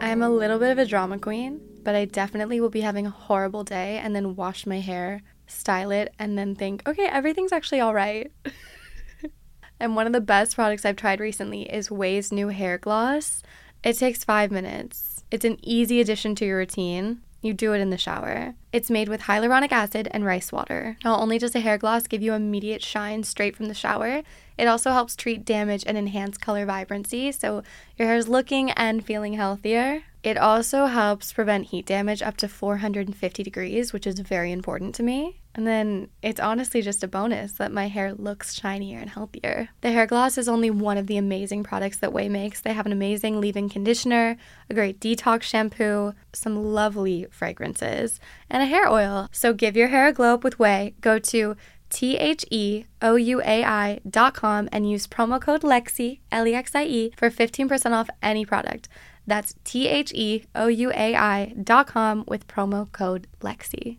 I'm a little bit of a drama queen, but I definitely will be having a horrible day and then wash my hair, style it, and then think, okay, everything's actually all right. and one of the best products I've tried recently is Ouai's new hair gloss. It takes five minutes. It's an easy addition to your routine. You do it in the shower. It's made with hyaluronic acid and rice water. Not only does a hair gloss give you immediate shine straight from the shower, it also helps treat damage and enhance color vibrancy so your hair is looking and feeling healthier. It also helps prevent heat damage up to 450 degrees, which is very important to me. And then it's honestly just a bonus that my hair looks shinier and healthier. The hair gloss is only one of the amazing products that Ouai makes. They have an amazing leave in conditioner, a great detox shampoo, some lovely fragrances, and a hair oil. So give your hair a glow up with Ouai. Go to T H E O U A I dot com and use promo code LEXIE, L E X I E, for 15% off any product. That's T H E O U A I dot com with promo code LEXIE.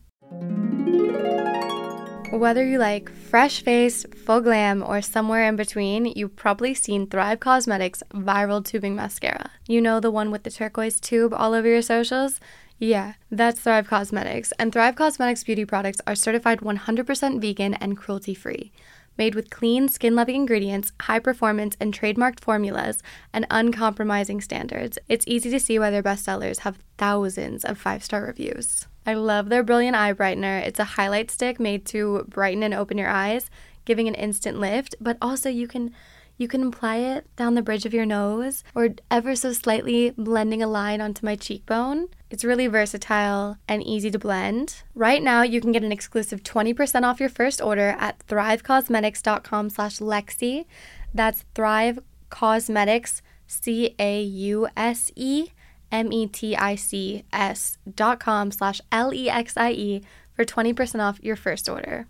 Whether you like fresh face, full glam, or somewhere in between, you've probably seen Thrive Causemetics Viral Tubing Mascara. You know the one with the turquoise tube all over your socials? Yeah, that's Thrive Causemetics. And Thrive Causemetics beauty products are certified 100% vegan and cruelty free. Made with clean, skin loving ingredients, high performance, and trademarked formulas, and uncompromising standards, it's easy to see why their bestsellers have thousands of five star reviews. I love their Brilliant Eye Brightener. It's a highlight stick made to brighten and open your eyes, giving an instant lift, but also you can you can apply it down the bridge of your nose or ever so slightly blending a line onto my cheekbone. It's really versatile and easy to blend. Right now, you can get an exclusive 20% off your first order at thrivecausemetics.com slash Lexie. That's Thrive Causemetics, C-A-U-S-E, M-E-T-I-C-S dot com slash L-E-X-I-E for 20% off your first order.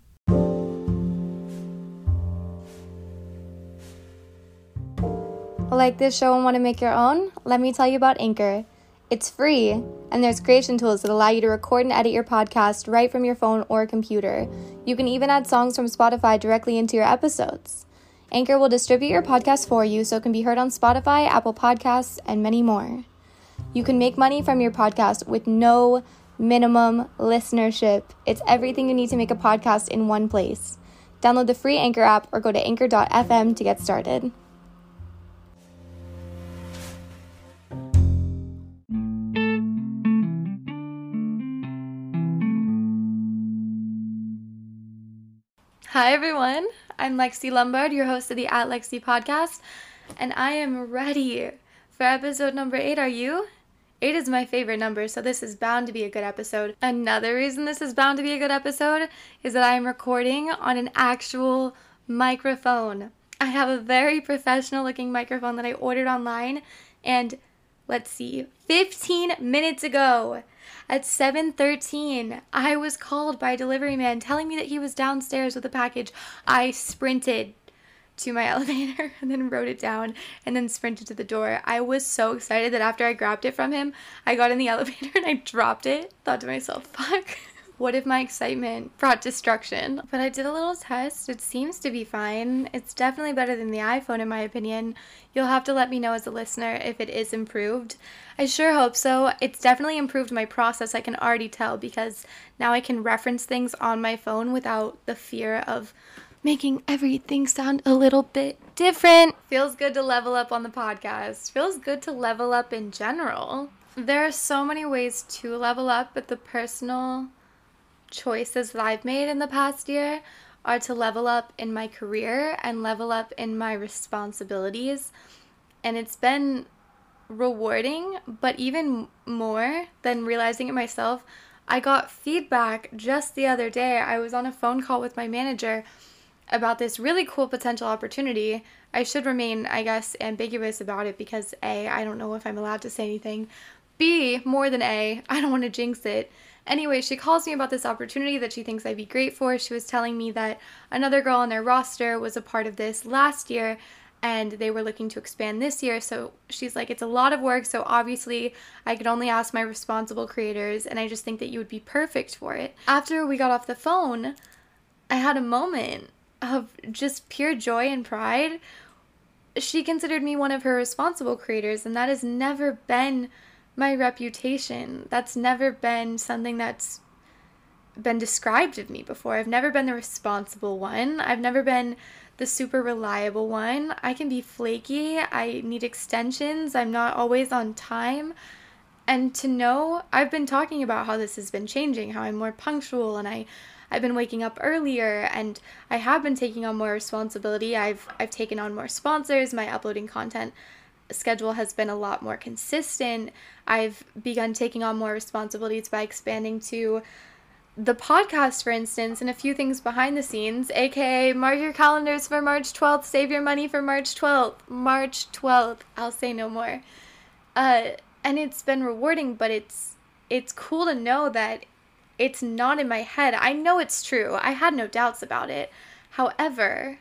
Like this show and want to make your own? Let me tell you about Anchor. It's free, and there's creation tools that allow you to record and edit your podcast right from your phone or computer. You can even add songs from Spotify directly into your episodes. Anchor will distribute your podcast for you so it can be heard on Spotify, Apple Podcasts, and many more. You can make money from your podcast with no minimum listenership. It's everything you need to make a podcast in one place. Download the free Anchor app or go to anchor.fm to get started. Hi, everyone. I'm Lexi Lombard, your host of the At Lexi podcast, and I am ready for episode number eight. Are you? Eight is my favorite number, so this is bound to be a good episode. Another reason this is bound to be a good episode is that I am recording on an actual microphone. I have a very professional looking microphone that I ordered online, and let's see, 15 minutes ago at 7:13, I was called by a delivery man telling me that he was downstairs with a package. I sprinted to my elevator and then wrote it down and then sprinted to the door. I was so excited that after I grabbed it from him, I got in the elevator and I dropped it. Thought to myself, fuck. What if my excitement brought destruction? But I did a little test. It seems to be fine. It's definitely better than the iPhone, in my opinion. You'll have to let me know as a listener if it is improved. I sure hope so. It's definitely improved my process, I can already tell, because now I can reference things on my phone without the fear of making everything sound a little bit different. Feels good to level up on the podcast. Feels good to level up in general. There are so many ways to level up, but the personal choices that I've made in the past year are to level up in my career and level up in my responsibilities. And it's been rewarding, but even more than realizing it myself, I got feedback just the other day. I was on a phone call with my manager about this really cool potential opportunity. I should remain, I guess, ambiguous about it because A, I don't know if I'm allowed to say anything. B, more than A, I don't want to jinx it. Anyway, she calls me about this opportunity that she thinks I'd be great for. She was telling me that another girl on their roster was a part of this last year and they were looking to expand this year. So she's like, it's a lot of work. So obviously, I could only ask my responsible creators, and I just think that you would be perfect for it. After we got off the phone, I had a moment of just pure joy and pride she considered me one of her responsible creators, and that has never been my reputation. That's never been something that's been described of me before. I've never been the responsible one. I've never been the super reliable one. I can be flaky. I need extensions. I'm not always on time. And to know, I've been talking about how this has been changing, how I'm more punctual and I I've been waking up earlier and I have been taking on more responsibility. I've I've taken on more sponsors, my uploading content schedule has been a lot more consistent. I've begun taking on more responsibilities by expanding to the podcast, for instance, and a few things behind the scenes, aka mark your calendars for March 12th, save your money for March 12th. March 12th. I'll say no more. Uh, and it's been rewarding, but it's it's cool to know that it's not in my head. I know it's true. I had no doubts about it. However,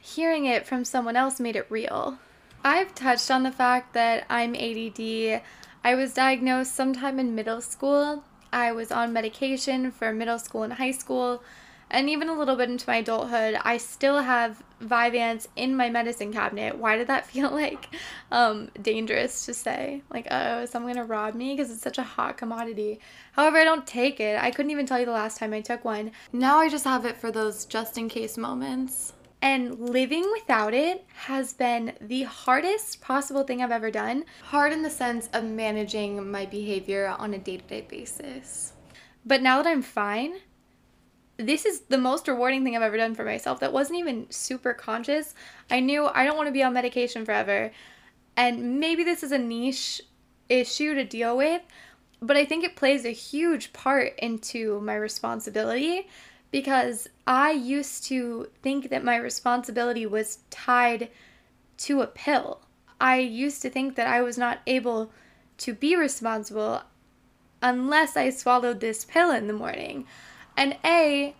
hearing it from someone else made it real. I've touched on the fact that I'm ADD. I was diagnosed sometime in middle school. I was on medication for middle school and high school and even a little bit into my adulthood, I still have Vyvanse in my medicine cabinet. Why did that feel like um, dangerous to say? Like, oh, is someone gonna rob me? Because it's such a hot commodity. However, I don't take it. I couldn't even tell you the last time I took one. Now I just have it for those just in case moments. And living without it has been the hardest possible thing I've ever done. Hard in the sense of managing my behavior on a day to day basis. But now that I'm fine, this is the most rewarding thing I've ever done for myself. That wasn't even super conscious. I knew I don't want to be on medication forever. And maybe this is a niche issue to deal with, but I think it plays a huge part into my responsibility because I used to think that my responsibility was tied to a pill. I used to think that I was not able to be responsible unless I swallowed this pill in the morning. And A,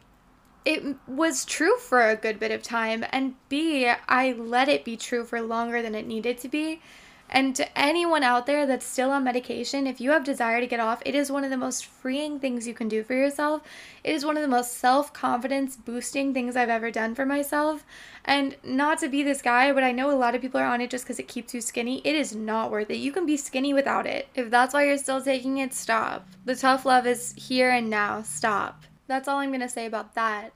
it was true for a good bit of time. And B, I let it be true for longer than it needed to be. And to anyone out there that's still on medication, if you have desire to get off, it is one of the most freeing things you can do for yourself. It is one of the most self confidence boosting things I've ever done for myself. And not to be this guy, but I know a lot of people are on it just because it keeps you skinny. It is not worth it. You can be skinny without it. If that's why you're still taking it, stop. The tough love is here and now. Stop. That's all I'm going to say about that.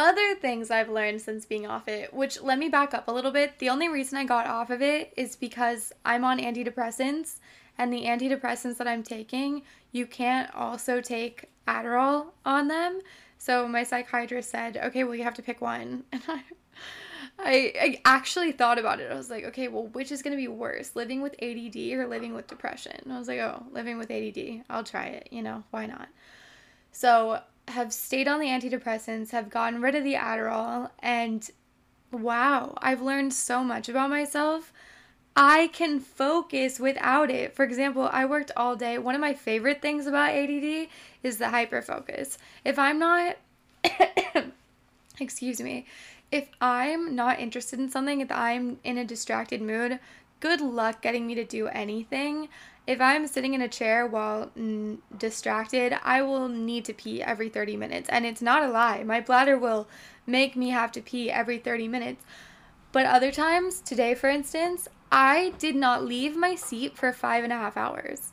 Other things I've learned since being off it, which let me back up a little bit. The only reason I got off of it is because I'm on antidepressants, and the antidepressants that I'm taking, you can't also take Adderall on them. So my psychiatrist said, okay, well, you have to pick one. And I, I, I actually thought about it. I was like, okay, well, which is going to be worse, living with ADD or living with depression? And I was like, oh, living with ADD. I'll try it. You know, why not? So have stayed on the antidepressants, have gotten rid of the Adderall, and wow, I've learned so much about myself. I can focus without it. For example, I worked all day. One of my favorite things about ADD is the hyperfocus. If I'm not, excuse me, if I'm not interested in something, if I'm in a distracted mood, good luck getting me to do anything. If I'm sitting in a chair while distracted, I will need to pee every 30 minutes. And it's not a lie. My bladder will make me have to pee every 30 minutes. But other times, today for instance, I did not leave my seat for five and a half hours.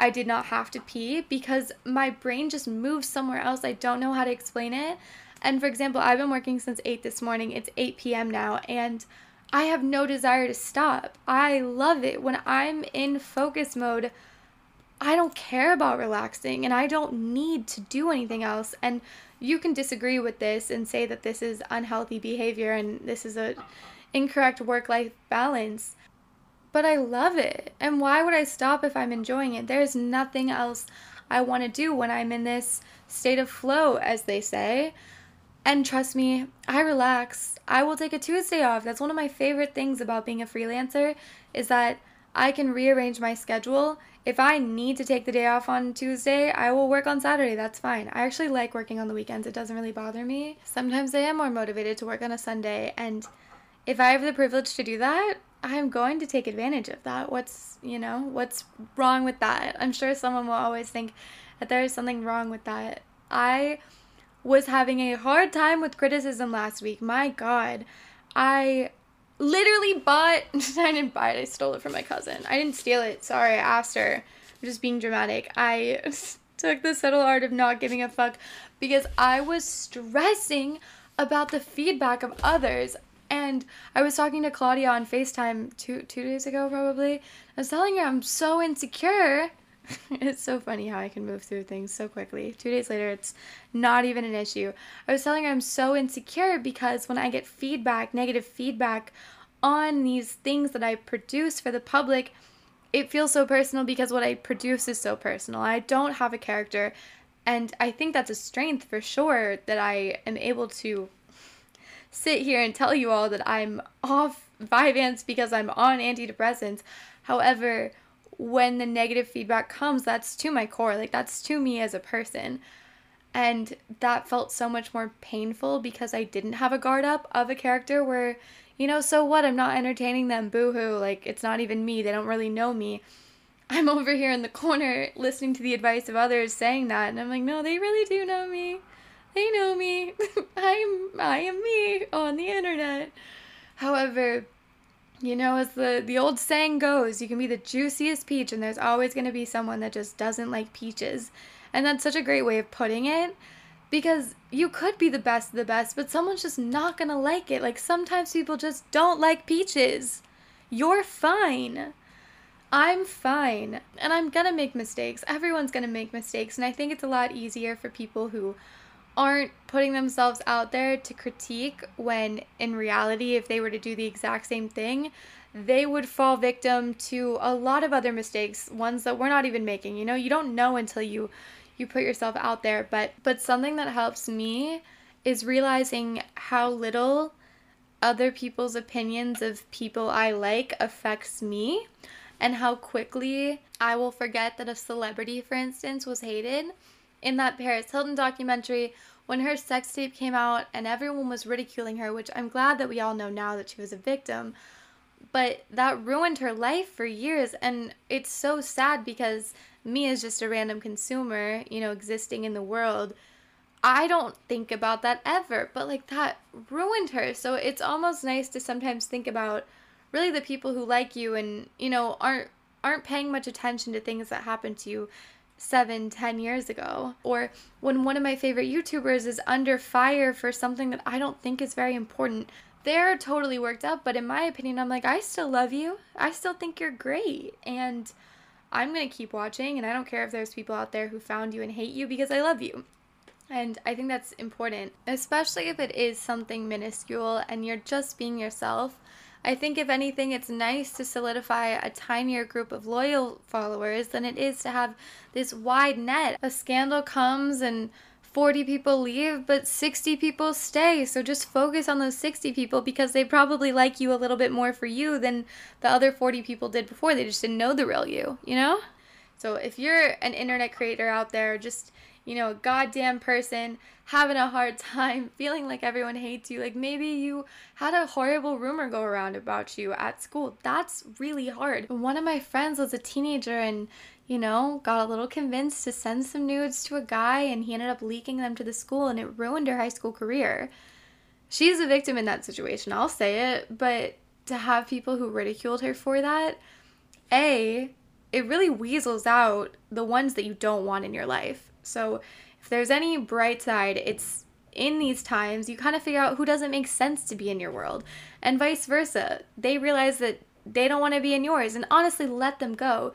I did not have to pee because my brain just moved somewhere else. I don't know how to explain it. And for example, I've been working since 8 this morning. It's 8 p.m. now. And I have no desire to stop. I love it. When I'm in focus mode, I don't care about relaxing and I don't need to do anything else. And you can disagree with this and say that this is unhealthy behavior and this is a incorrect work-life balance. But I love it. And why would I stop if I'm enjoying it? There's nothing else I want to do when I'm in this state of flow, as they say. And trust me, I relax. I will take a Tuesday off. That's one of my favorite things about being a freelancer is that I can rearrange my schedule. If I need to take the day off on Tuesday, I will work on Saturday. That's fine. I actually like working on the weekends. It doesn't really bother me. Sometimes I am more motivated to work on a Sunday and if I have the privilege to do that, I'm going to take advantage of that. What's, you know, what's wrong with that? I'm sure someone will always think that there is something wrong with that. I was having a hard time with criticism last week. My God, I literally bought I didn't buy it, I stole it from my cousin. I didn't steal it. Sorry, I asked her. I'm just being dramatic. I took the subtle art of not giving a fuck because I was stressing about the feedback of others. And I was talking to Claudia on FaceTime two two days ago probably. I was telling her I'm so insecure. it's so funny how I can move through things so quickly. Two days later it's not even an issue. I was telling her I'm so insecure because when I get feedback, negative feedback on these things that I produce for the public, it feels so personal because what I produce is so personal. I don't have a character, and I think that's a strength for sure that I am able to sit here and tell you all that I'm off Vyvanse because I'm on antidepressants. However, when the negative feedback comes, that's to my core. Like, that's to me as a person. And that felt so much more painful because I didn't have a guard up of a character where you know, so what? I'm not entertaining them. Boo hoo. Like, it's not even me. They don't really know me. I'm over here in the corner listening to the advice of others saying that. And I'm like, no, they really do know me. They know me. I'm, I am me on the internet. However, you know, as the, the old saying goes, you can be the juiciest peach, and there's always going to be someone that just doesn't like peaches. And that's such a great way of putting it because you could be the best of the best, but someone's just not gonna like it. Like sometimes people just don't like peaches. You're fine. I'm fine. And I'm gonna make mistakes. Everyone's gonna make mistakes. And I think it's a lot easier for people who aren't putting themselves out there to critique when in reality, if they were to do the exact same thing, they would fall victim to a lot of other mistakes, ones that we're not even making. You know, you don't know until you you put yourself out there but but something that helps me is realizing how little other people's opinions of people I like affects me and how quickly I will forget that a celebrity for instance was hated in that Paris Hilton documentary when her sex tape came out and everyone was ridiculing her which I'm glad that we all know now that she was a victim but that ruined her life for years and it's so sad because me as just a random consumer, you know, existing in the world, I don't think about that ever. But like that ruined her. So it's almost nice to sometimes think about really the people who like you and, you know, aren't aren't paying much attention to things that happen to you seven, ten years ago. Or when one of my favorite YouTubers is under fire for something that I don't think is very important. They're totally worked up, but in my opinion, I'm like, I still love you. I still think you're great. And I'm going to keep watching, and I don't care if there's people out there who found you and hate you because I love you. And I think that's important, especially if it is something minuscule and you're just being yourself. I think, if anything, it's nice to solidify a tinier group of loyal followers than it is to have this wide net. A scandal comes and 40 people leave, but 60 people stay. So just focus on those 60 people because they probably like you a little bit more for you than the other 40 people did before. They just didn't know the real you, you know? So if you're an internet creator out there, just, you know, a goddamn person having a hard time, feeling like everyone hates you, like maybe you had a horrible rumor go around about you at school. That's really hard. One of my friends was a teenager and you know, got a little convinced to send some nudes to a guy and he ended up leaking them to the school and it ruined her high school career. She's a victim in that situation, I'll say it, but to have people who ridiculed her for that, A, it really weasels out the ones that you don't want in your life. So if there's any bright side, it's in these times, you kind of figure out who doesn't make sense to be in your world, and vice versa. They realize that they don't want to be in yours, and honestly, let them go.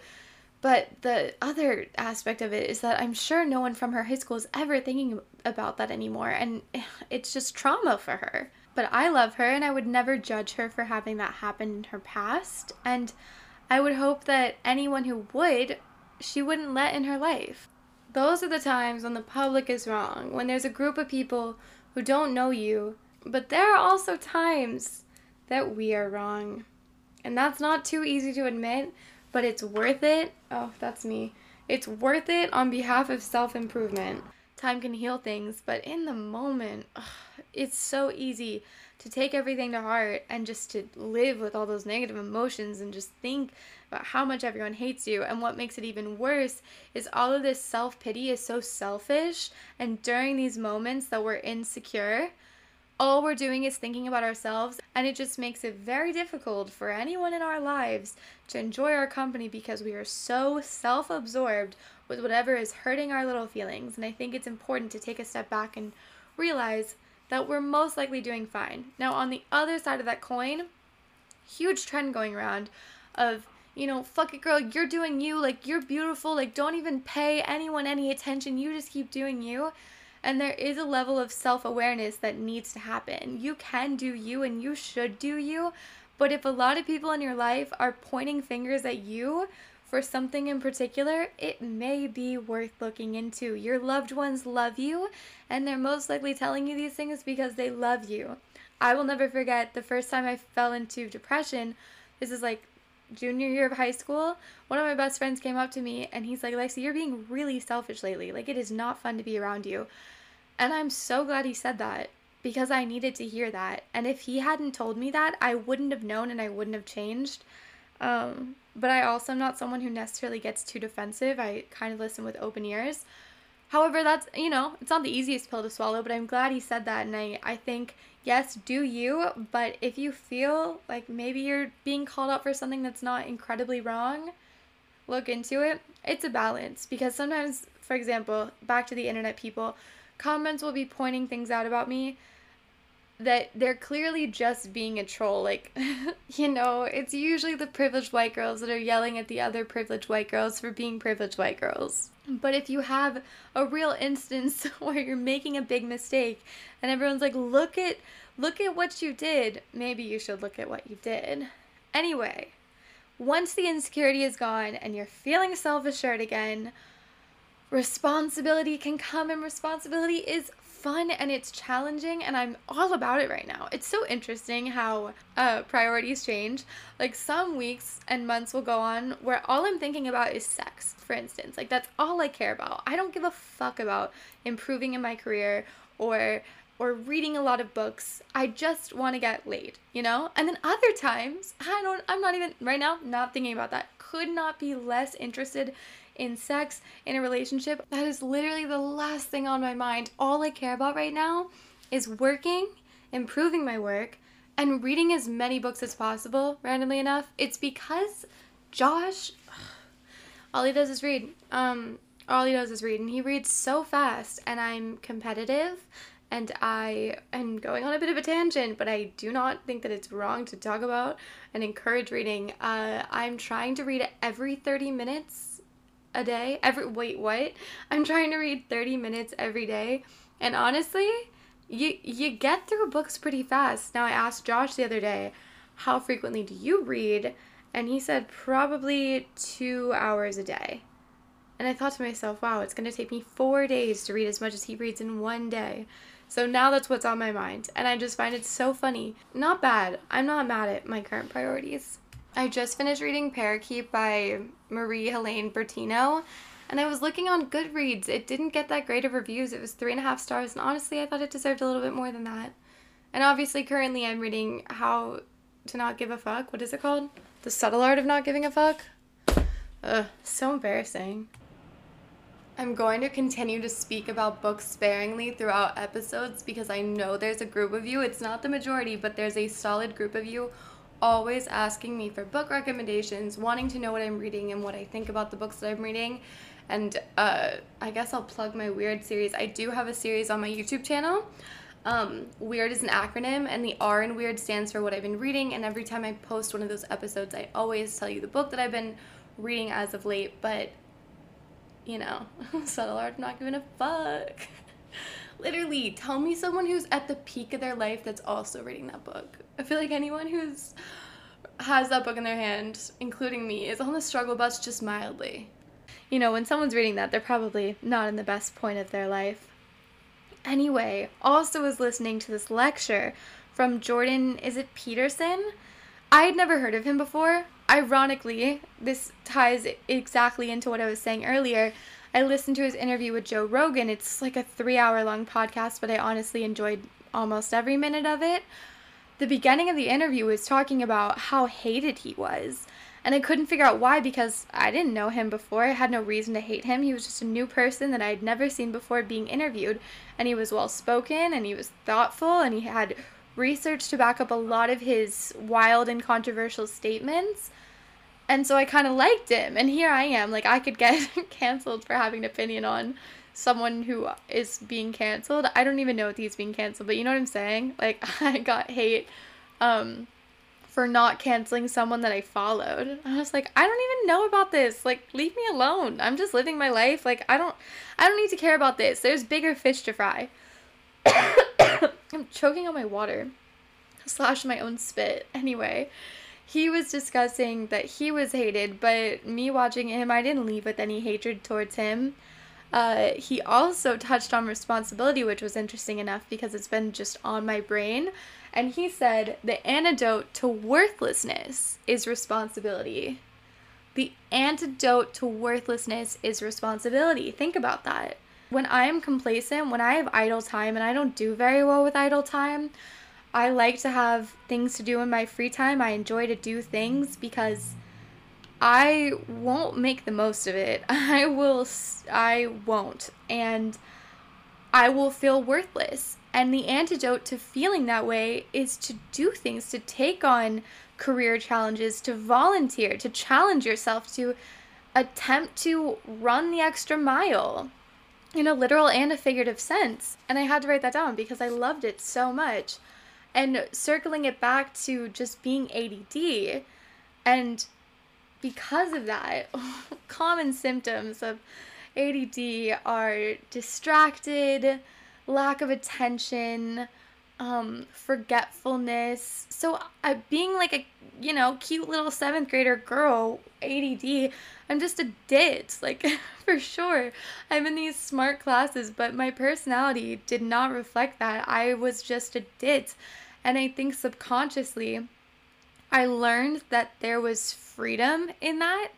But the other aspect of it is that I'm sure no one from her high school is ever thinking about that anymore, and it's just trauma for her. But I love her, and I would never judge her for having that happen in her past, and I would hope that anyone who would, she wouldn't let in her life. Those are the times when the public is wrong, when there's a group of people who don't know you, but there are also times that we are wrong. And that's not too easy to admit, but it's worth it. Oh, that's me. It's worth it on behalf of self improvement. Time can heal things, but in the moment, ugh, it's so easy to take everything to heart and just to live with all those negative emotions and just think about how much everyone hates you. And what makes it even worse is all of this self pity is so selfish. And during these moments that we're insecure, all we're doing is thinking about ourselves, and it just makes it very difficult for anyone in our lives to enjoy our company because we are so self absorbed with whatever is hurting our little feelings. And I think it's important to take a step back and realize that we're most likely doing fine. Now, on the other side of that coin, huge trend going around of you know, fuck it, girl, you're doing you, like, you're beautiful, like, don't even pay anyone any attention, you just keep doing you. And there is a level of self awareness that needs to happen. You can do you and you should do you. But if a lot of people in your life are pointing fingers at you for something in particular, it may be worth looking into. Your loved ones love you, and they're most likely telling you these things because they love you. I will never forget the first time I fell into depression. This is like junior year of high school, one of my best friends came up to me and he's like, Lexi, you're being really selfish lately. Like, it is not fun to be around you. And I'm so glad he said that because I needed to hear that. And if he hadn't told me that, I wouldn't have known and I wouldn't have changed. Um, but I also am not someone who necessarily gets too defensive. I kind of listen with open ears. However, that's, you know, it's not the easiest pill to swallow, but I'm glad he said that. And I, I think, yes, do you, but if you feel like maybe you're being called out for something that's not incredibly wrong, look into it. It's a balance because sometimes, for example, back to the internet people, comments will be pointing things out about me that they're clearly just being a troll. Like, you know, it's usually the privileged white girls that are yelling at the other privileged white girls for being privileged white girls. But if you have a real instance where you're making a big mistake and everyone's like, "Look at look at what you did." Maybe you should look at what you did. Anyway, once the insecurity is gone and you're feeling self-assured again, responsibility can come and responsibility is fun and it's challenging and I'm all about it right now. It's so interesting how uh, priorities change. Like some weeks and months will go on where all I'm thinking about is sex, for instance. Like that's all I care about. I don't give a fuck about improving in my career or or reading a lot of books. I just want to get laid, you know? And then other times, I don't I'm not even right now not thinking about that. Could not be less interested in sex, in a relationship. That is literally the last thing on my mind. All I care about right now is working, improving my work, and reading as many books as possible, randomly enough. It's because Josh, all he does is read. Um, all he does is read, and he reads so fast, and I'm competitive. And I am going on a bit of a tangent, but I do not think that it's wrong to talk about and encourage reading. Uh, I'm trying to read every 30 minutes a day. Every wait, what? I'm trying to read 30 minutes every day. And honestly, you you get through books pretty fast. Now I asked Josh the other day, how frequently do you read? And he said probably 2 hours a day. And I thought to myself, wow, it's going to take me 4 days to read as much as he reads in one day. So now that's what's on my mind. And I just find it so funny. Not bad. I'm not mad at my current priorities. I just finished reading Parakeet by Marie Helene Bertino, and I was looking on Goodreads. It didn't get that great of reviews. It was three and a half stars, and honestly, I thought it deserved a little bit more than that. And obviously, currently, I'm reading How to Not Give a Fuck. What is it called? The Subtle Art of Not Giving a Fuck. Ugh, so embarrassing. I'm going to continue to speak about books sparingly throughout episodes because I know there's a group of you. It's not the majority, but there's a solid group of you always asking me for book recommendations, wanting to know what I'm reading and what I think about the books that I'm reading. And uh, I guess I'll plug my Weird series. I do have a series on my YouTube channel. Um, weird is an acronym, and the R in Weird stands for what I've been reading. And every time I post one of those episodes, I always tell you the book that I've been reading as of late. But, you know, subtle art, not giving a fuck. Literally, tell me someone who's at the peak of their life that's also reading that book. I feel like anyone who's has that book in their hand, including me, is on the struggle bus just mildly. You know, when someone's reading that, they're probably not in the best point of their life. Anyway, also was listening to this lecture from Jordan, is it Peterson? I had never heard of him before. Ironically, this ties exactly into what I was saying earlier. I listened to his interview with Joe Rogan. It's like a three hour long podcast, but I honestly enjoyed almost every minute of it the beginning of the interview was talking about how hated he was And I couldn't figure out why because I didn't know him before. I had no reason to hate him. He was just a new person that I had never seen before being interviewed. And he was well spoken and he was thoughtful and he had research to back up a lot of his wild and controversial statements. And so I kind of liked him. And here I am. Like, I could get canceled for having an opinion on someone who is being canceled. I don't even know if he's being canceled, but you know what I'm saying? Like, I got hate um, for not canceling someone that I followed. I was like, I don't even know about this. Like, leave me alone. I'm just living my life. Like, I don't I don't need to care about this. There's bigger fish to fry. I'm choking on my water. Slash my own spit. Anyway, he was discussing that he was hated, but me watching him, I didn't leave with any hatred towards him. Uh, he also touched on responsibility, which was interesting enough because it's been just on my brain. And he said the antidote to worthlessness is responsibility. The antidote to worthlessness is responsibility. Think about that. When I am complacent, when I have idle time, and I don't do very well with idle time, I like to have things to do in my free time. I enjoy to do things because I won't make the most of it. I will I won't and I will feel worthless. And the antidote to feeling that way is to do things, to take on career challenges, to volunteer, to challenge yourself, to attempt to run the extra mile in a literal and a figurative sense. And I had to write that down because I loved it so much. And circling it back to just being ADD and because of that, common symptoms of ADD are distracted, lack of attention, um, forgetfulness. So, uh, being like a you know cute little seventh grader girl, ADD, I'm just a dit, like for sure. I'm in these smart classes, but my personality did not reflect that. I was just a ditz, and I think subconsciously I learned that there was freedom in that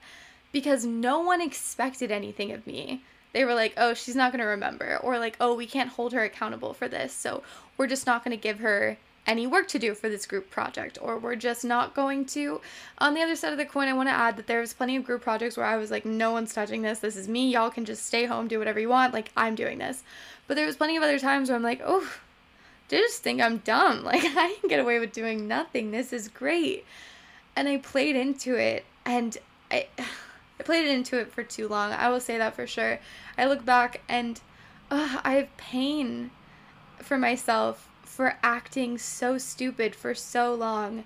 because no one expected anything of me. They were like, oh, she's not going to remember. Or like, oh, we can't hold her accountable for this. So we're just not going to give her any work to do for this group project. Or we're just not going to. On the other side of the coin, I want to add that there was plenty of group projects where I was like, no one's touching this. This is me. Y'all can just stay home, do whatever you want. Like, I'm doing this. But there was plenty of other times where I'm like, oh, they just think I'm dumb. Like, I can get away with doing nothing. This is great. And I played into it, and I, I played into it for too long. I will say that for sure. I look back and I have pain for myself for acting so stupid for so long.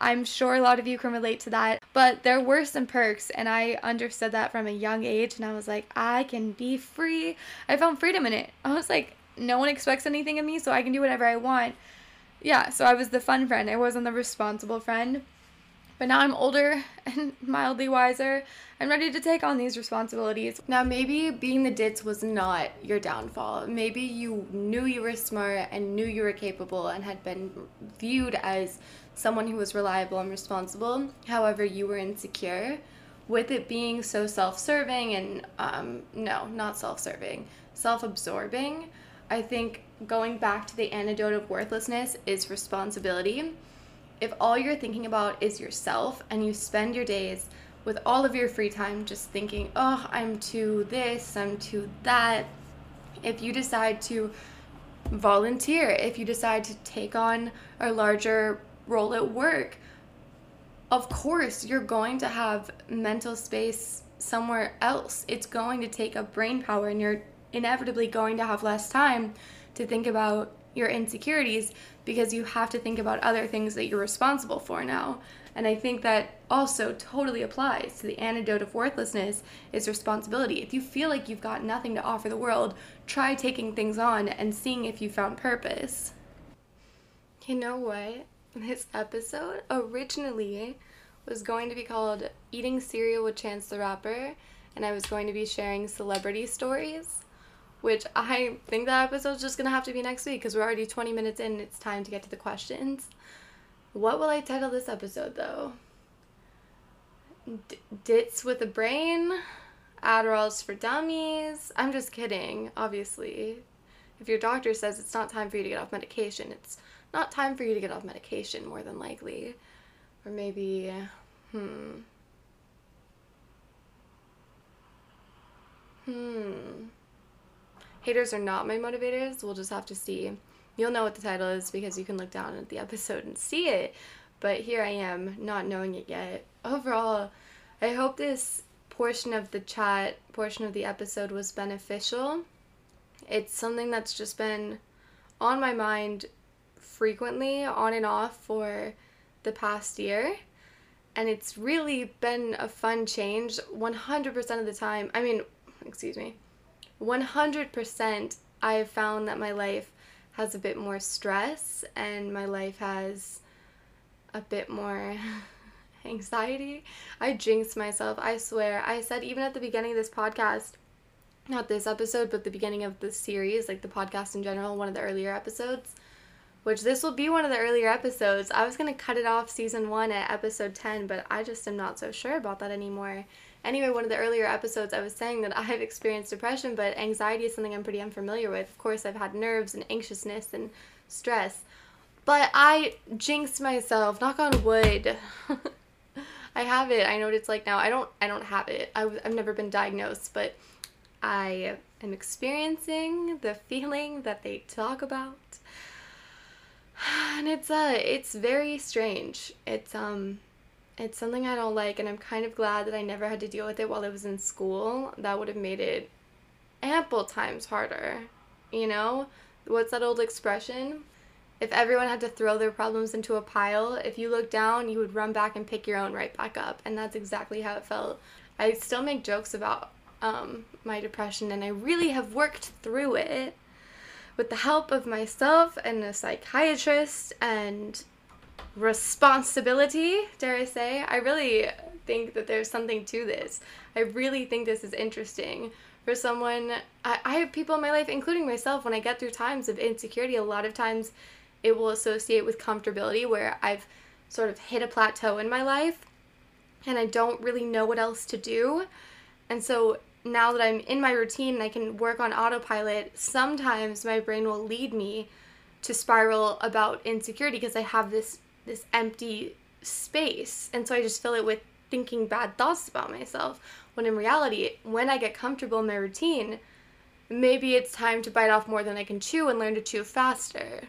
I'm sure a lot of you can relate to that, but there were some perks, and I understood that from a young age. And I was like, I can be free. I found freedom in it. I was like, no one expects anything of me, so I can do whatever I want. Yeah, so I was the fun friend. I wasn't the responsible friend. But now I'm older and mildly wiser. I'm ready to take on these responsibilities. Now, maybe being the ditz was not your downfall. Maybe you knew you were smart and knew you were capable and had been viewed as someone who was reliable and responsible. However, you were insecure. With it being so self serving and, um, no, not self serving, self absorbing, I think going back to the antidote of worthlessness is responsibility. If all you're thinking about is yourself and you spend your days with all of your free time just thinking, oh, I'm to this, I'm to that, if you decide to volunteer, if you decide to take on a larger role at work, of course you're going to have mental space somewhere else. It's going to take up brain power and you're inevitably going to have less time to think about your insecurities because you have to think about other things that you're responsible for now. And I think that also totally applies to the antidote of worthlessness is responsibility. If you feel like you've got nothing to offer the world, try taking things on and seeing if you found purpose. You know what? This episode originally was going to be called Eating Cereal with Chance the Rapper, and I was going to be sharing celebrity stories which I think that episode's just gonna have to be next week because we're already 20 minutes in it's time to get to the questions. What will I title this episode though? D- Ditz with a Brain? Adderall's for Dummies? I'm just kidding, obviously. If your doctor says it's not time for you to get off medication, it's not time for you to get off medication, more than likely. Or maybe, hmm. Hmm. Haters are not my motivators. We'll just have to see. You'll know what the title is because you can look down at the episode and see it. But here I am, not knowing it yet. Overall, I hope this portion of the chat, portion of the episode was beneficial. It's something that's just been on my mind frequently, on and off, for the past year. And it's really been a fun change 100% of the time. I mean, excuse me, 100% I have found that my life has a bit more stress and my life has a bit more anxiety. I jinxed myself, I swear. I said even at the beginning of this podcast, not this episode, but the beginning of the series, like the podcast in general, one of the earlier episodes, which this will be one of the earlier episodes. I was going to cut it off season 1 at episode 10, but I just am not so sure about that anymore. Anyway, one of the earlier episodes, I was saying that I've experienced depression, but anxiety is something I'm pretty unfamiliar with. Of course, I've had nerves and anxiousness and stress, but I jinxed myself. Knock on wood. I have it. I know what it's like now. I don't. I don't have it. I, I've never been diagnosed, but I am experiencing the feeling that they talk about, and it's uh, it's very strange. It's um it's something I don't like, and I'm kind of glad that I never had to deal with it while I was in school. That would have made it ample times harder. You know? What's that old expression? If everyone had to throw their problems into a pile, if you look down, you would run back and pick your own right back up. And that's exactly how it felt. I still make jokes about um, my depression, and I really have worked through it with the help of myself and a psychiatrist and responsibility, dare I say. I really think that there's something to this. I really think this is interesting for someone. I, I have people in my life, including myself, when I get through times of insecurity, a lot of times it will associate with comfortability where I've sort of hit a plateau in my life and I don't really know what else to do. And so now that I'm in my routine and I can work on autopilot, sometimes my brain will lead me to spiral about insecurity because I have this this empty space. And so I just fill it with thinking bad thoughts about myself. When in reality, when I get comfortable in my routine, maybe it's time to bite off more than I can chew and learn to chew faster.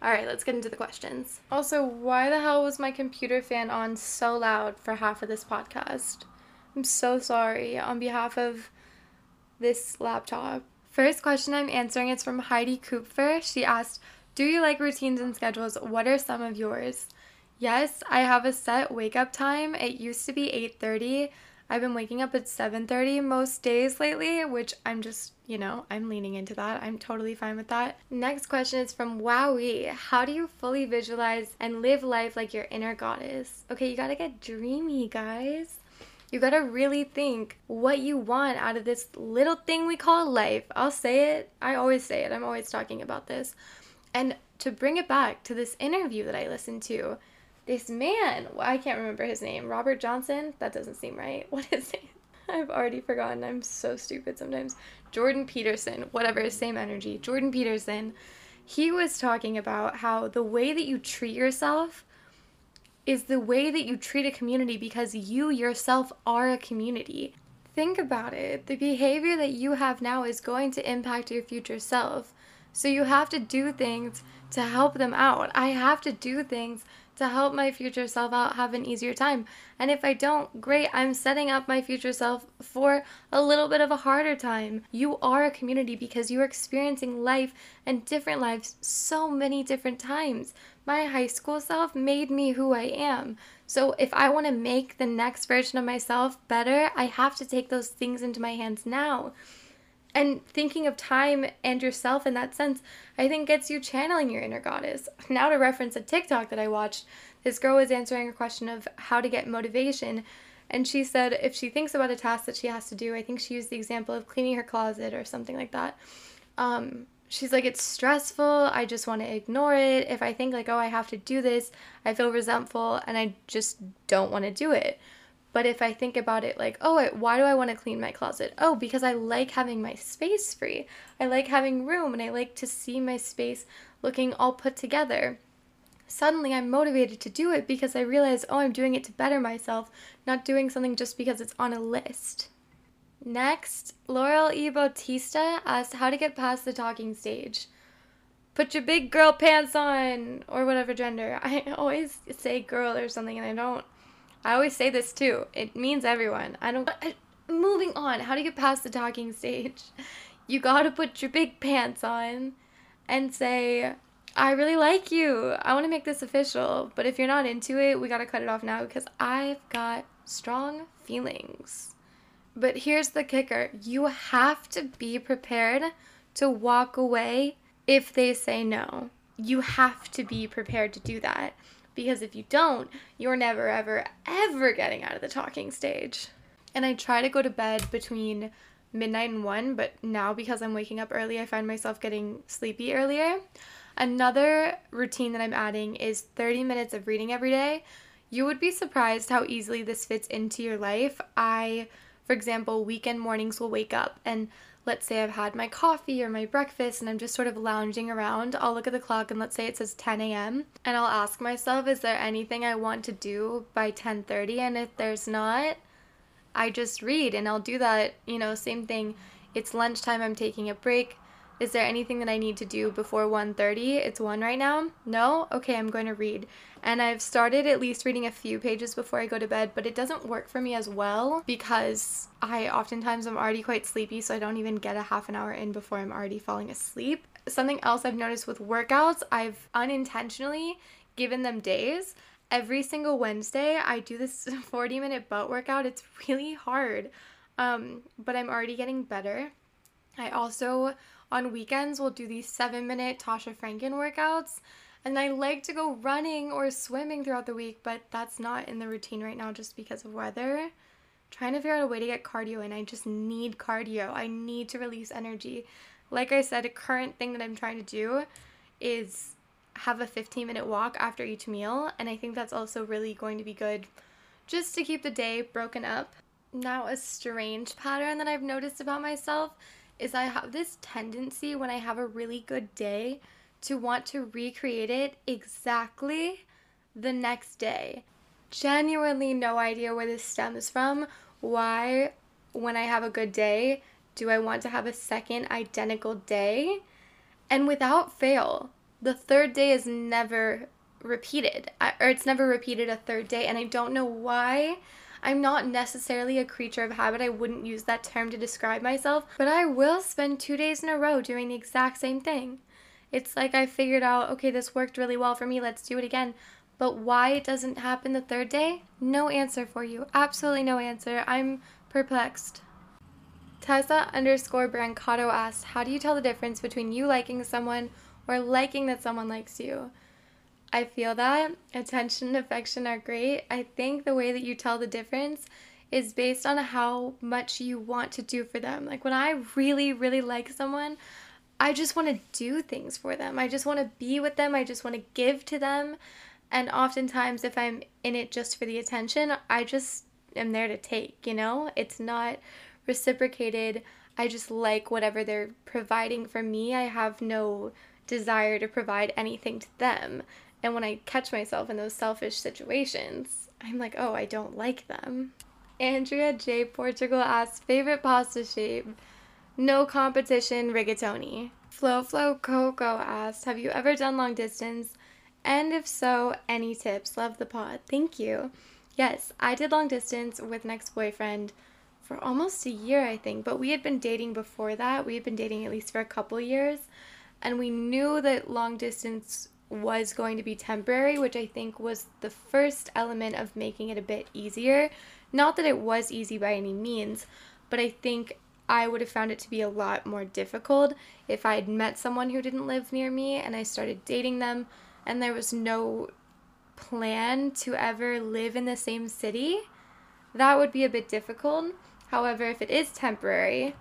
All right, let's get into the questions. Also, why the hell was my computer fan on so loud for half of this podcast? I'm so sorry on behalf of this laptop. First question I'm answering is from Heidi Kupfer. She asked, do you like routines and schedules? What are some of yours? Yes, I have a set wake up time. It used to be 8:30. I've been waking up at 7:30 most days lately, which I'm just, you know, I'm leaning into that. I'm totally fine with that. Next question is from Wowie. How do you fully visualize and live life like your inner goddess? Okay, you got to get dreamy, guys. You gotta really think what you want out of this little thing we call life. I'll say it. I always say it. I'm always talking about this. And to bring it back to this interview that I listened to, this man, well, I can't remember his name, Robert Johnson? That doesn't seem right. What is it? I've already forgotten. I'm so stupid sometimes. Jordan Peterson, whatever, same energy. Jordan Peterson, he was talking about how the way that you treat yourself is the way that you treat a community because you yourself are a community. Think about it. The behavior that you have now is going to impact your future self. So you have to do things to help them out. I have to do things to help my future self out have an easier time. And if I don't, great, I'm setting up my future self for a little bit of a harder time. You are a community because you are experiencing life and different lives so many different times. My high school self made me who I am. So if I want to make the next version of myself better, I have to take those things into my hands now and thinking of time and yourself in that sense, I think gets you channeling your inner goddess. Now, to reference a TikTok that I watched, this girl was answering a question of how to get motivation. And she said if she thinks about a task that she has to do, I think she used the example of cleaning her closet or something like that. Um, she's like, it's stressful. I just want to ignore it. If I think, like, oh, I have to do this, I feel resentful and I just don't want to do it. But if I think about it like, oh, why do I want to clean my closet? Oh, because I like having my space free. I like having room and I like to see my space looking all put together. Suddenly I'm motivated to do it because I realize, oh, I'm doing it to better myself, not doing something just because it's on a list. Next, Laurel E. Bautista asked how to get past the talking stage. Put your big girl pants on, or whatever gender. I always say girl or something, and I don't. I always say this too. It means everyone. I don't. I, moving on. How do you get past the talking stage? You gotta put your big pants on and say, I really like you. I want to make this official. But if you're not into it, we gotta cut it off now because I've got strong feelings. But here's the kicker you have to be prepared to walk away if they say no. You have to be prepared to do that because if you don't, you're never, ever, ever getting out of the talking stage. And I try to go to bed between midnight and 1, but now because I'm waking up early, I find myself getting sleepy earlier. Another routine that I'm adding is 30 minutes of reading every day. You would be surprised how easily this fits into your life. I, for example, weekend mornings will wake up and let's say I've had my coffee or my breakfast and I'm just sort of lounging around. I'll look at the clock and let's say it says 10 a.m. and I'll ask myself, is there anything I want to do by 10:30? And if there's not, I just read and I'll do that, you know, same thing. It's lunchtime, I'm taking a break. Is there anything that I need to do before 1:30? It's 1 right now. No? Okay, I'm going to read. And I've started at least reading a few pages before I go to bed, but it doesn't work for me as well because I oftentimes I'm already quite sleepy, so I don't even get a half an hour in before I'm already falling asleep. Something else I've noticed with workouts, I've unintentionally given them days every single Wednesday I do this 40 minute butt workout. It's really hard, um, but I'm already getting better. I also, on weekends, we'll do these seven minute Tasha Franken workouts. And I like to go running or swimming throughout the week, but that's not in the routine right now just because of weather. Trying to figure out a way to get cardio in. I just need cardio. I need to release energy. Like I said, a current thing that I'm trying to do is have a 15 minute walk after each meal, and I think that's also really going to be good just to keep the day broken up. Now, a strange pattern that I've noticed about myself is I have this tendency when I have a really good day to want to recreate it exactly the next day. Genuinely no idea where this stems from. Why, when I have a good day, do I want to have a second identical day? And without fail, the third day is never repeated, or it's never repeated a third day, and I don't know why. I'm not necessarily a creature of habit. I wouldn't use that term to describe myself, but I will spend two days in a row doing the exact same thing. It's like I figured out, okay, this worked really well for me, let's do it again. But why it doesn't happen the third day? No answer for you. Absolutely no answer. I'm perplexed. Tessa underscore Brancato asked, How do you tell the difference between you liking someone or liking that someone likes you. I feel that attention and affection are great. I think the way that you tell the difference is based on how much you want to do for them. Like when I really, really like someone, I just want to do things for them. I just want to be with them. I just want to give to them. And oftentimes, if I'm in it just for the attention, I just am there to take, you know? It's not reciprocated. I just like whatever they're providing for me. I have no desire to provide anything to them. And when I catch myself in those selfish situations, I'm like, oh, I don't like them. Andrea J. Portugal asks, favorite pasta shape? No competition, rigatoni. Flo Flo Coco asks, have you ever done long distance? And if so, any tips? Love the pod. Thank you. Yes, I did long distance with an ex boyfriend for almost a year, I think, but we had been dating before that. We had been dating at least for a couple years and we knew that long distance was going to be temporary, which I think was the first element of making it a bit easier. Not that it was easy by any means, but I think I would have found it to be a lot more difficult if I had met someone who didn't live near me and I started dating them and there was no plan to ever live in the same city. That would be a bit difficult. However, if it is temporary,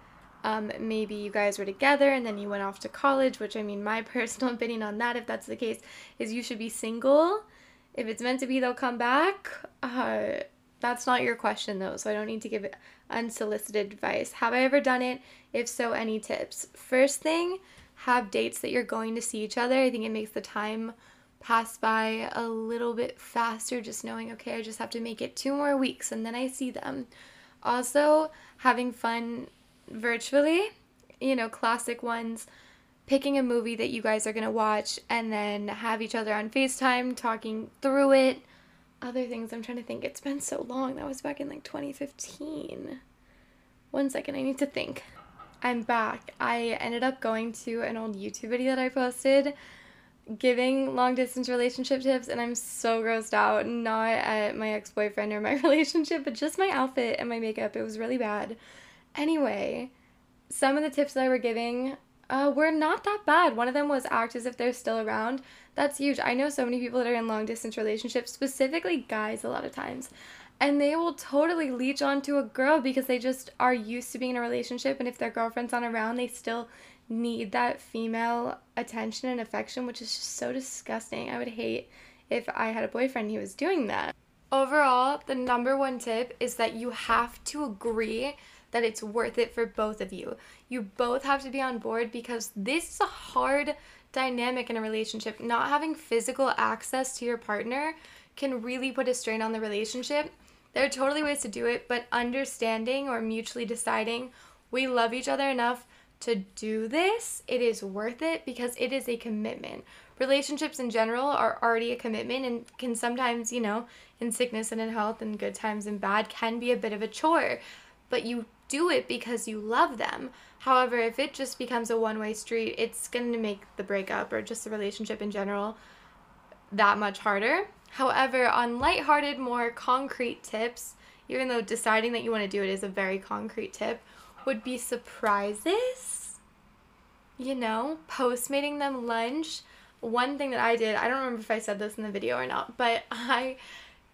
um, maybe you guys were together and then you went off to college, which I mean, my personal opinion on that, if that's the case, is you should be single. If it's meant to be, they'll come back. Uh, that's not your question though, so I don't need to give unsolicited advice. Have I ever done it? If so, any tips? First thing, have dates that you're going to see each other. I think it makes the time pass by a little bit faster just knowing, okay, I just have to make it two more weeks and then I see them Also, having fun virtually, you know, classic ones, picking a movie that you guys are going to watch and then have each other on FaceTime talking through it. Other things I'm trying to think. It's been so long. That was back in like 2015. One second, I need to think. I'm back. I ended up going to an old YouTube video that I posted giving long distance relationship tips and I'm so grossed out not at my ex-boyfriend or my relationship but just my outfit and my makeup it was really bad anyway some of the tips that I were giving uh, were not that bad one of them was act as if they're still around that's huge I know so many people that are in long distance relationships specifically guys a lot of times and they will totally leech onto a girl because they just are used to being in a relationship and if their girlfriend's not around they still need that female attention and affection, which is just so disgusting. I would hate if I had a boyfriend who was doing that. Overall, the number one tip is that you have to agree that it's worth it for both of you. You both have to be on board because this is a hard dynamic in a relationship. Not having physical access to your partner can really put a strain on the relationship. There are totally ways to do it, but understanding or mutually deciding we love each other enough to do this, it is worth it because it is a commitment. Relationships in general are already a commitment and can sometimes, you know, in sickness and in health and good times and bad, can be a bit of a chore. But you do it because you love them. However, if it just becomes a one way street, it's going to make the breakup or just the relationship in general that much harder. However, on lighthearted, more concrete tips, even though deciding that you want to do it is a very concrete tip, would be surprises. You know, postmating them lunch. One thing that I did, I don't remember if I said this in the video or not, but I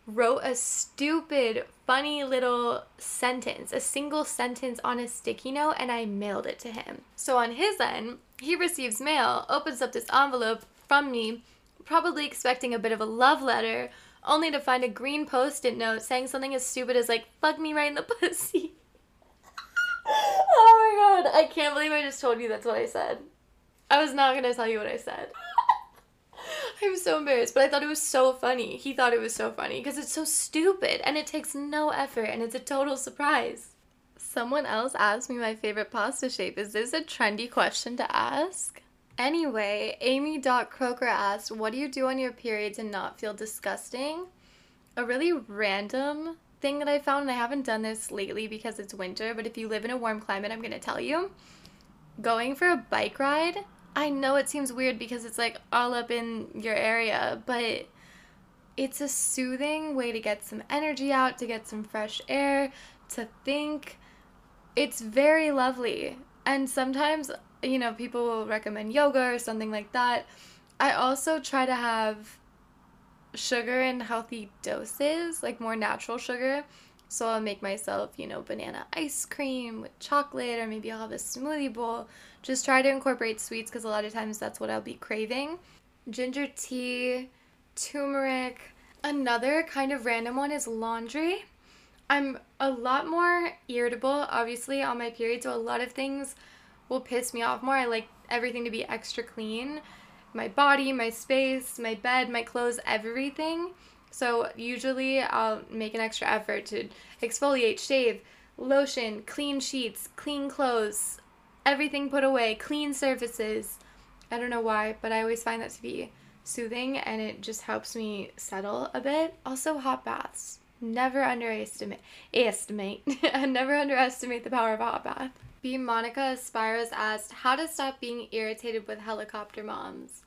wrote a stupid, funny little sentence, a single sentence on a sticky note, and I mailed it to him. So on his end, he receives mail, opens up this envelope from me, probably expecting a bit of a love letter, only to find a green post it note saying something as stupid as, like, fuck me right in the pussy oh my god. I can't believe I just told you that's what I said. I was not gonna tell you what I said. I'm so embarrassed, but I thought it was so funny. He thought it was so funny because it's so stupid and it takes no effort and it's a total surprise. Someone else asked me my favorite pasta shape. Is this a trendy question to ask? Anyway, Amy.Croker asked, What do you do on your period to not feel disgusting? A really random thing that I found, and I haven't done this lately because it's winter, but if you live in a warm climate, I'm gonna tell you going for a bike ride. I know it seems weird because it's like all up in your area, but it's a soothing way to get some energy out, to get some fresh air, to think. It's very lovely. And sometimes, you know, people will recommend yoga or something like that. I also try to have sugar in healthy doses, like more natural sugar. So I'll make myself, you know, banana ice cream with chocolate, or maybe I'll have a smoothie bowl. Just try to incorporate sweets because a lot of times that's what I'll be craving. Ginger tea, turmeric. Another kind of random one is laundry. I'm a lot more irritable, obviously, on my period, so a lot of things will piss me off more. I like everything to be extra clean my body, my space, my bed, my clothes, everything. So usually I'll make an extra effort to exfoliate, shave, lotion, clean sheets, clean clothes, everything put away, clean surfaces. I don't know why, but I always find that to be soothing and it just helps me settle a bit. Also hot baths. Never underestimate estimate never underestimate the power of a hot bath. B Monica Aspiros asked how to stop being irritated with helicopter moms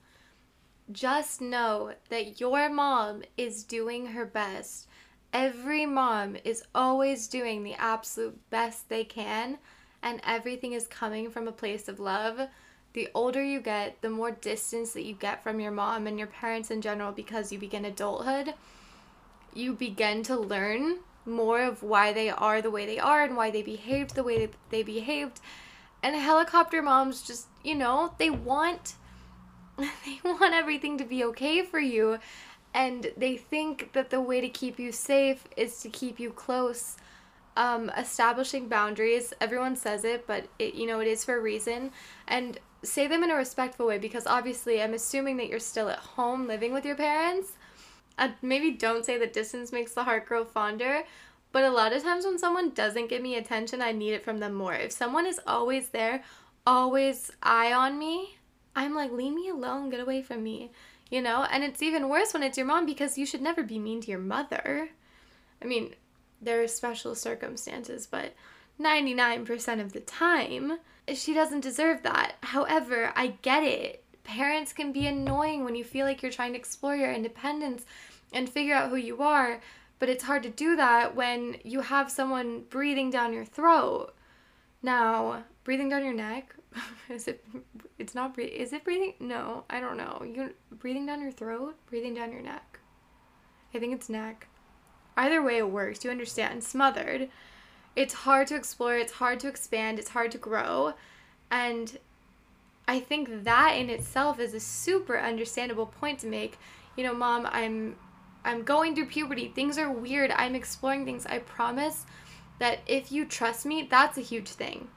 just know that your mom is doing her best. Every mom is always doing the absolute best they can, and everything is coming from a place of love. The older you get, the more distance that you get from your mom and your parents in general because you begin adulthood. You begin to learn more of why they are the way they are and why they behaved the way they behaved. And helicopter moms just, you know, they want they want everything to be okay for you and they think that the way to keep you safe is to keep you close um, establishing boundaries everyone says it but it you know it is for a reason and say them in a respectful way because obviously i'm assuming that you're still at home living with your parents uh, maybe don't say that distance makes the heart grow fonder But a lot of times when someone doesn't give me attention, I need it from them more. If someone is always there, always eye on me, I'm like, leave me alone, get away from me, you know? And it's even worse when it's your mom because you should never be mean to your mother. I mean, there are special circumstances, but 99% of the time, she doesn't deserve that. However, I get it. Parents can be annoying when you feel like you're trying to explore your independence and figure out who you are, but it's hard to do that when you have someone breathing down your throat. Now, breathing down your neck, is it it's not breathing is it breathing no i don't know you breathing down your throat breathing down your neck i think it's neck either way it works. You understand. Smothered. It's hard to explore. It's hard to expand. It's hard to grow. And i think that in itself is a super understandable point to make. You know mom i'm i'm going through puberty. Things are weird. I'm exploring things. I promise that if you trust me that's a huge thing.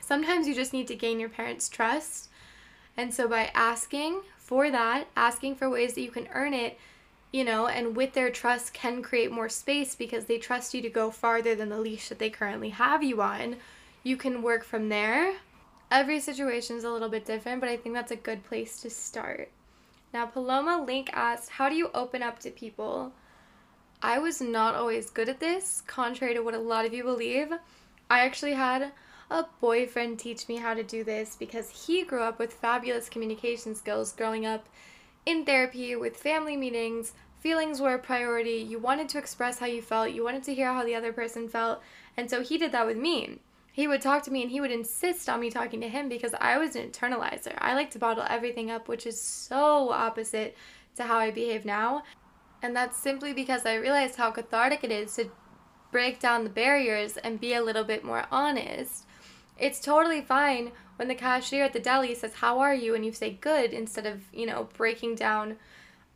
Sometimes you just need to gain your parents' trust. And so by asking for that, asking for ways that you can earn it, you know, and with their trust can create more space because they trust you to go farther than the leash that they currently have you on. You can work from there. Every situation is a little bit different, but I think that's a good place to start. Now, Paloma Link asked, How do you open up to people? I was not always good at this, contrary to what a lot of you believe. I actually had a boyfriend teach me how to do this because he grew up with fabulous communication skills growing up in therapy with family meetings. Feelings were a priority. You wanted to express how you felt, you wanted to hear how the other person felt. And so he did that with me. He would talk to me and he would insist on me talking to him because I was an internalizer. I like to bottle everything up, which is so opposite to how I behave now. And that's simply because I realized how cathartic it is to break down the barriers and be a little bit more honest. It's totally fine when the cashier at the deli says, How are you? and you say good instead of, you know, breaking down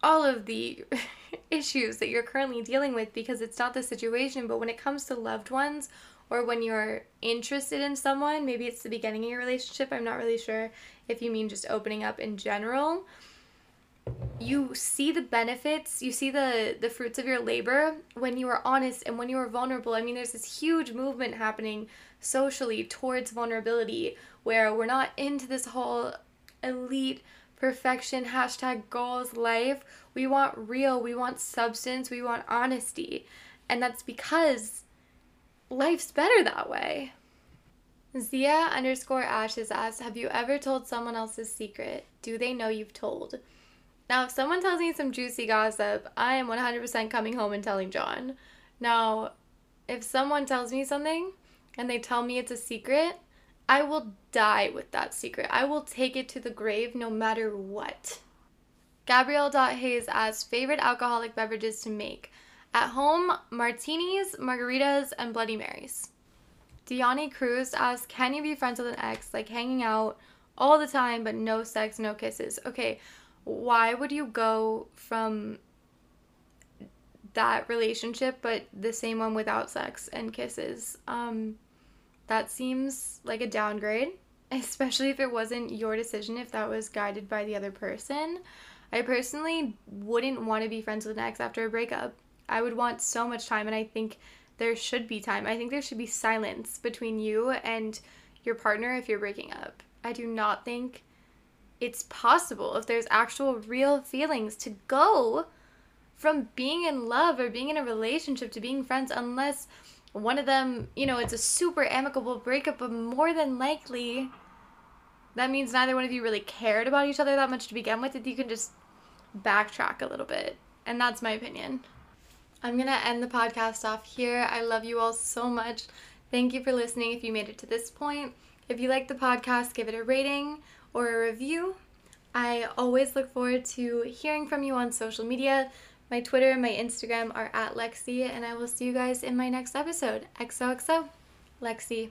all of the issues that you're currently dealing with because it's not the situation. But when it comes to loved ones or when you're interested in someone, maybe it's the beginning of your relationship, I'm not really sure if you mean just opening up in general you see the benefits you see the the fruits of your labor when you are honest and when you are vulnerable i mean there's this huge movement happening socially towards vulnerability where we're not into this whole elite perfection hashtag goals life. We want real we want substance we want honesty. And that's because life's better that way. Zia underscore ashes asks have you ever told someone else's secret? Do they know you've told? Now, if someone tells me some juicy gossip, I am 100% coming home and telling John. Now, if someone tells me something and they tell me it's a secret, I will die with that secret. I will take it to the grave no matter what. Gabrielle.Hayes asks favorite alcoholic beverages to make. At home, martinis, margaritas, and Bloody Marys. Diani Cruz asks, Can you be friends with an ex, like hanging out all the time, but no sex, no kisses? Okay, why would you go from that relationship but the same one without sex and kisses um that seems like a downgrade especially if it wasn't your decision if that was guided by the other person. I personally wouldn't want to be friends with an ex after a breakup. I would want so much time and i think there should be time. I think there should be silence between you and your partner if you're breaking up. I do not think it's possible if there's actual real feelings to go from being in love or being in a relationship to being friends unless one of them, you know, it's a super amicable breakup, but more than likely that means neither one of you really cared about each other that much to begin with, If you can just backtrack a little bit. And that's my opinion. I'm going to end the podcast off here. I love you all so much. Thank you for listening if you made it to this point. If you like the podcast, give it a rating or a review. I always look forward to hearing from you on social media. My Twitter and my Instagram are at Lexie, and I will see you guys in my next episode. XOXO, Lexie.